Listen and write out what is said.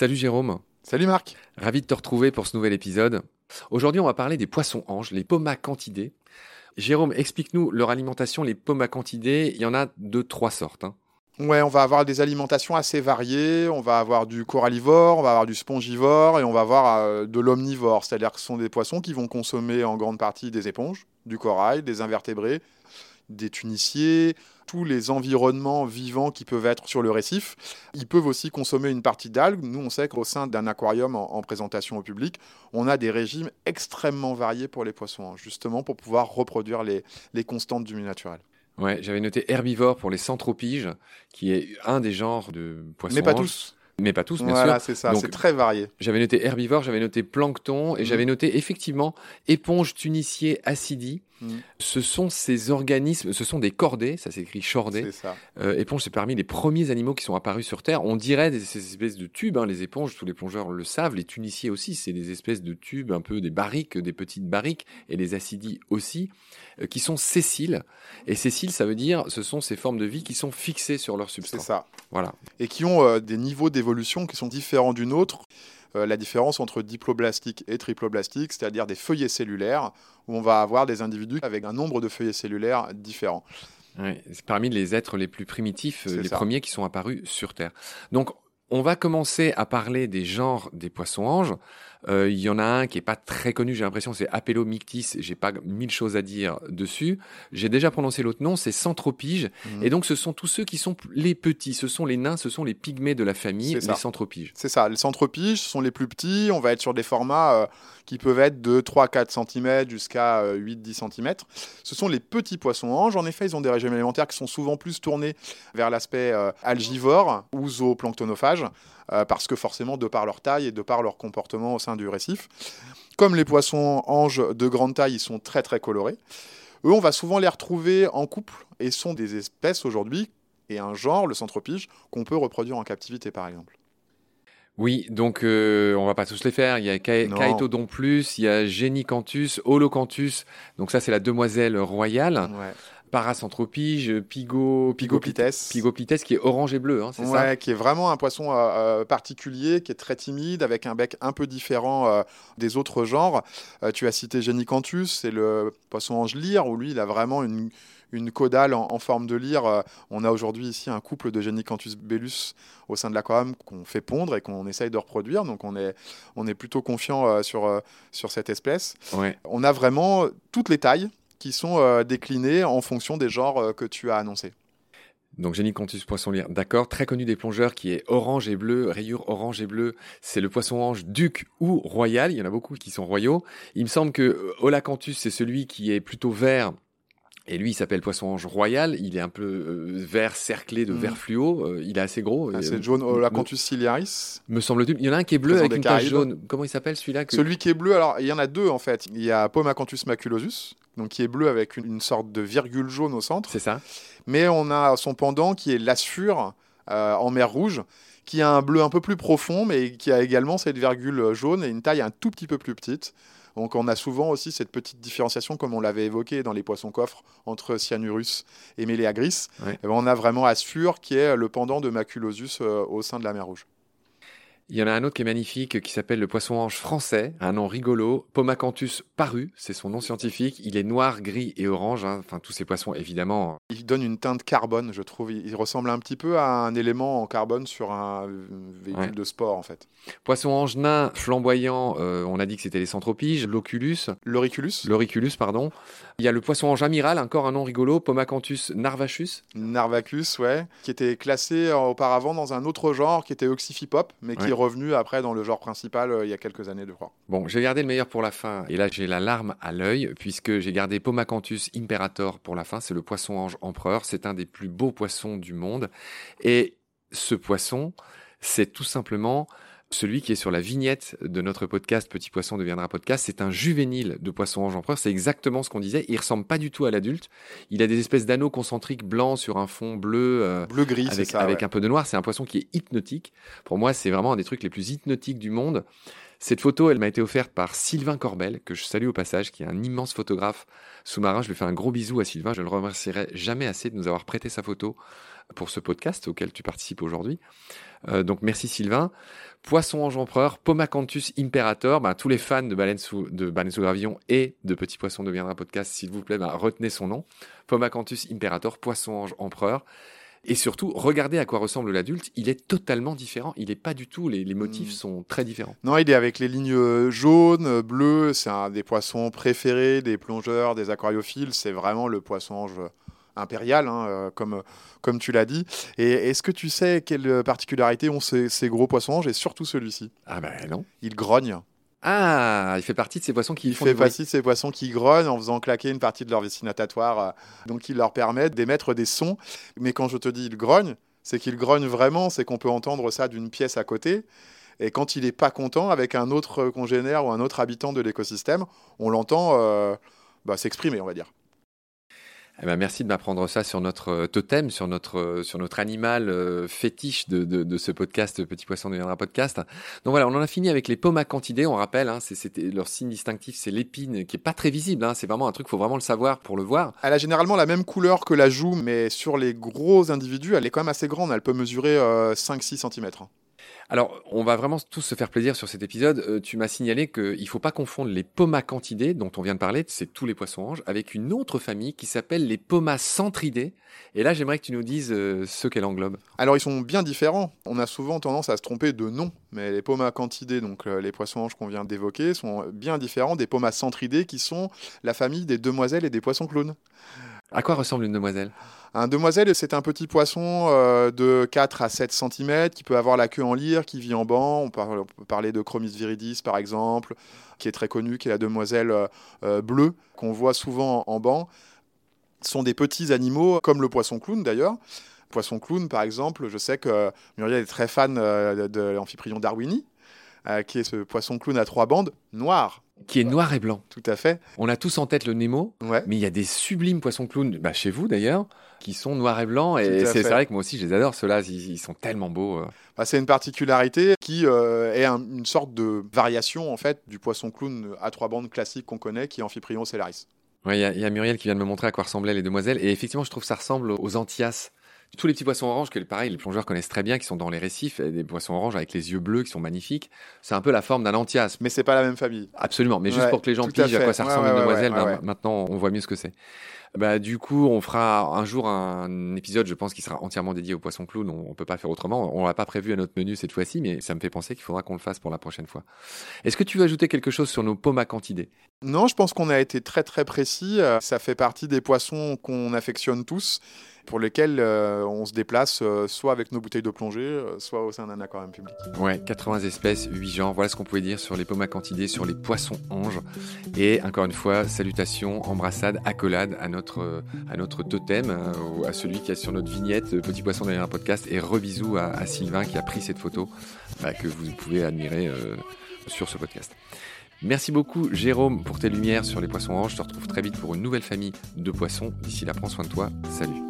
Salut Jérôme. Salut Marc. Ravi de te retrouver pour ce nouvel épisode. Aujourd'hui, on va parler des poissons anges, les pomacantidés. Jérôme, explique-nous leur alimentation, les pomacantidés. Il y en a de trois sortes. Hein. Ouais, on va avoir des alimentations assez variées. On va avoir du corallivore, on va avoir du spongivore et on va avoir euh, de l'omnivore. C'est-à-dire que ce sont des poissons qui vont consommer en grande partie des éponges, du corail, des invertébrés, des tuniciers, tous les environnements vivants qui peuvent être sur le récif. Ils peuvent aussi consommer une partie d'algues. Nous, on sait qu'au sein d'un aquarium en, présentation au public, on a des régimes extrêmement variés pour les poissons, justement pour pouvoir reproduire les, les constantes du milieu naturel. Ouais, j'avais noté herbivore pour les centropiges, qui est un des genres de poissons. Mais pas tous mais pas tous, bien sûr. Voilà, c'est ça, c'est très varié. J'avais noté herbivore, j'avais noté plancton, et mm. j'avais noté effectivement éponge tunicier acidie. Mm. Ce sont ces organismes, ce sont des cordés, ça s'écrit ça. Euh, éponge, c'est parmi les premiers animaux qui sont apparus sur Terre. On dirait des, ces espèces de tubes, hein, les éponges, tous les plongeurs le savent, les tuniciers aussi, c'est des espèces de tubes, un peu des barriques, des petites barriques, et les acidies aussi, euh, qui sont sessiles. Et sessiles, ça veut dire, ce sont ces formes de vie qui sont fixées sur leur substrat. C'est ça. Voilà. Et qui ont euh, des niveaux d'évolution qui sont différents d'une autre. Euh, la différence entre diploblastique et triploblastique, c'est-à-dire des feuillets cellulaires, où on va avoir des individus avec un nombre de feuillets cellulaires différents. c'est parmi les êtres les plus primitifs, euh, les premiers qui sont apparus sur Terre. Donc, on va commencer à parler des genres des poissons-anges. Euh, il y en a un qui est pas très connu, j'ai l'impression, c'est Apelomictis. J'ai pas mille choses à dire dessus. J'ai déjà prononcé l'autre nom, c'est Centropige. Mhm. Et donc, ce sont tous ceux qui sont les petits. Ce sont les nains, ce sont les pygmées de la famille, les Centropiges. C'est ça. Les Centropiges sont les plus petits. On va être sur des formats euh, qui peuvent être de 3-4 cm jusqu'à 8-10 euh, cm. Ce sont les petits poissons anges. En effet, ils ont des régimes alimentaires qui sont souvent plus tournés vers l'aspect algivore ou zooplanctonophage. Euh, parce que forcément, de par leur taille et de par leur comportement au sein du récif, comme les poissons anges de grande taille, ils sont très très colorés. Eux, on va souvent les retrouver en couple et sont des espèces aujourd'hui et un genre, le centropige, qu'on peut reproduire en captivité par exemple. Oui, donc euh, on va pas tous les faire. Il y a plus, il y a Genicanthus, Holocanthus. Donc ça, c'est la demoiselle royale. Ouais. Paracentropige, Pigo, Pigopites. Pigopites qui est orange et bleu, hein, c'est ça qui est vraiment un poisson euh, euh, particulier, qui est très timide, avec un bec un peu différent euh, des autres genres. tu as cité Genicanthus, c'est le poisson ange lyre, où lui, il a vraiment une, une caudale en, forme de lyre. On a aujourd'hui ici un couple de Genicanthus bellus au sein de l'aquarium qu'on fait pondre et qu'on essaye de reproduire. Donc on est, on est plutôt confiant sur, sur cette espèce. On a vraiment toutes les tailles qui sont euh, déclinés en fonction des genres euh, que tu as annoncés. Donc Genicanthus poisson lyre, d'accord, très connu des plongeurs qui est orange et bleu, rayure orange et bleu, c'est le poisson ange duc ou royal, il y en a beaucoup qui sont royaux. Il me semble que Olacanthus c'est celui qui est plutôt vert et lui, il s'appelle poisson ange royal. Il est un peu euh, vert cerclé de mm. vert fluo. il est assez gros. Ah, c'est jaune, Olacanthus ciliaris. Me semble-t-il. Il y en a un qui est bleu avec une tache jaune. Comment il s'appelle celui-là Celui qui est bleu, alors il y en a deux en fait. Il y a Pomacanthus maculosus, donc qui est bleu avec une, sorte de virgule jaune au centre. C'est ça. Mais on a son pendant qui est l'asfure euh, en mer rouge, qui a un bleu un peu plus profond, mais qui a également cette virgule jaune et une taille un tout petit peu plus petite. Donc on a souvent aussi cette petite différenciation, comme on l'avait évoqué dans les poissons coffres, entre Cyanurus et Méléagris. Ben, on a vraiment Asfure qui est le pendant de Maculosus euh, au sein de la mer Rouge. Il y en a un autre qui est magnifique, qui s'appelle le poisson-ange français, un nom rigolo, Pomacanthus paru, c'est son nom scientifique. Il est noir, gris et orange. Hein. Enfin, tous ces poissons, évidemment. Il donne une teinte carbone, je trouve. Il ressemble un petit peu à un élément en carbone sur un véhicule de sport, en fait. Poisson-ange nain, flamboyant, euh, on a dit que c'était les centropiges, l'oculus. L'auriculus. L'auriculus, pardon. Il y a le poisson-ange amiral, encore un nom rigolo, Pomacanthus narvachus. Narvacus, ouais, qui était classé euh, auparavant dans un autre genre qui était Oxyphipop, mais qui revenu après dans le genre principal euh, il y a quelques années, je crois. Bon, j'ai gardé le meilleur pour la fin. Et là, j'ai la larme à l'œil, puisque j'ai gardé Pomacanthus imperator pour la fin. C'est le poisson ange empereur. C'est un des plus beaux poissons du monde. Et ce poisson, c'est tout simplement celui qui est sur la vignette de notre podcast Petit Poisson deviendra podcast, c'est un juvénile de poisson ange empereur. C'est exactement ce qu'on disait. Il ressemble pas du tout à l'adulte. Il a des espèces d'anneaux concentriques blancs sur un fond bleu, euh, bleu gris, avec, ça, avec un peu de noir. C'est un poisson qui est hypnotique. Pour moi, c'est vraiment un des trucs les plus hypnotiques du monde. Cette photo, elle m'a été offerte par Sylvain Corbel, que je salue au passage, qui est un immense photographe sous-marin. Je lui fais un gros bisou à Sylvain. Je ne le remercierai jamais assez de nous avoir prêté sa photo pour ce podcast auquel tu participes aujourd'hui. Euh, donc merci Sylvain. Poisson ange empereur, Pomacanthus imperator. Ben, tous les fans de baleines sous, de baleines sous gravillon et de Petit Poisson deviendra podcast, s'il vous plaît, ben, retenez son nom. Pomacanthus imperator, poisson ange empereur. Et surtout, regardez à quoi ressemble l'adulte. Il est totalement différent. Il n'est pas du tout. Les, les motifs Mm. sont très différents. Non, il est avec les lignes euh, jaunes, euh, bleues. C'est un des poissons préférés des plongeurs, des aquariophiles. C'est vraiment le poisson ange impérial, hein, euh, comme, comme tu l'as dit. Et est-ce que tu sais quelle particularité ont ces, ces gros poissons anges et surtout celui-ci? Ah ben non. Il grogne. Ah, il fait partie de ces poissons qui Il font fait partie de ces poissons qui grognent en faisant claquer une partie de leur vessie natatoire, euh, donc qui leur permet d'émettre des sons. Mais quand je te dis il grogne, c'est qu'il grogne vraiment, c'est qu'on peut entendre ça d'une pièce à côté. Et quand il n'est pas content avec un autre congénère ou un autre habitant de l'écosystème, on l'entend euh, bah, s'exprimer, on va dire. Eh ben, merci de m'apprendre ça sur notre euh, totem, sur notre, euh, sur notre animal euh, fétiche de, de, ce podcast, Petit Poisson deviendra podcast. Donc voilà, on en a fini avec les pomacantidés, on rappelle, hein, c'est- c'était leur signe distinctif, c'est l'épine qui est pas très visible, hein, c'est vraiment un truc, faut vraiment le savoir pour le voir. Elle a généralement la même couleur que la joue, mais sur les gros individus, elle est quand même assez grande. Elle peut mesurer euh, 5-6 cm. Alors, on va vraiment tous se faire plaisir sur cet épisode. Euh, tu m'as signalé qu'il faut pas confondre les pomacantidés, dont on vient de parler, c'est tous les poissons anges, avec une autre famille qui s'appelle les pomacentridés. Et là, j'aimerais que tu nous dises euh, ce qu'elle englobe. Alors ils sont bien différents. On a souvent tendance à se tromper de nom, mais les pomacantidés, donc euh, les poissons anges qu'on vient d'évoquer, sont bien différents des pomacentridés qui sont la famille des demoiselles et des poissons clowns. À quoi ressemble une demoiselle? Un demoiselle, c'est un petit poisson euh, de 4 à 7 cm qui peut avoir la queue en lyre, qui vit en banc. On, parle- peut parler de Chromis viridis par exemple, qui est très connue, qui est la demoiselle euh, euh, bleue qu'on voit souvent en banc. Ce sont des petits animaux, comme le poisson clown d'ailleurs. Poisson clown, par exemple, je sais que Muriel est très fan de l'amphipryon darwini, euh, qui est ce poisson clown à trois bandes, noir, Qui est noir et blanc. tout à fait. On a tous en tête le Nemo, Ouais. mais il y a des sublimes poissons clowns, bah, chez vous d'ailleurs, qui sont noirs et blancs. Et c'est vrai que moi aussi, je les adore, ceux-là, ils, ils sont tellement beaux. euh. Bah, c'est une particularité qui euh, est un- une sorte de variation en fait du poisson clown à trois bandes classique qu'on connaît, qui est Amphiprion cellaris. Ouais, il y, y a Muriel qui vient de me montrer à quoi ressemblaient les demoiselles. Et effectivement, je trouve que ça ressemble aux Antias. Tous les petits poissons oranges que, pareil, les plongeurs connaissent très bien, qui sont dans les récifs, des poissons oranges avec les yeux bleus qui sont magnifiques. C'est un peu la forme d'un Antias. Mais c'est pas la même famille. Absolument, mais juste pour que les gens à pigent à, fait. quoi ça Ouais, ressemble ouais, une demoiselle, bah, ouais. maintenant on voit mieux ce que c'est. Bah, du coup, on fera un jour un épisode, je pense, qui sera entièrement dédié aux poissons clowns. On, on peut pas faire autrement. On l'a pas prévu à notre menu cette fois-ci, mais ça me fait penser qu'il faudra qu'on le fasse pour la prochaine fois. Est-ce que tu veux ajouter quelque chose sur nos pomacantidés Non, je pense qu'on a été très très précis. Euh, Ça fait partie des poissons qu'on affectionne tous, pour lesquels euh, on se déplace euh, soit avec nos bouteilles de plongée, euh, soit au sein d'un aquarium public. Ouais, 80 espèces, 8 genres. Voilà ce qu'on pouvait dire sur les pomacantidés, sur les poissons anges. Et encore une fois, salutations, embrassades, accolades à notre, à notre totem, à celui qui est sur notre vignette Petit Poisson derrière un podcast. Et rebisous à, à Sylvain qui a pris cette photo bah, que vous pouvez admirer sur ce podcast. Merci beaucoup Jérôme pour tes lumières sur les poissons anges. Je te retrouve très vite pour une nouvelle famille de poissons. D'ici là, prends soin de toi. Salut.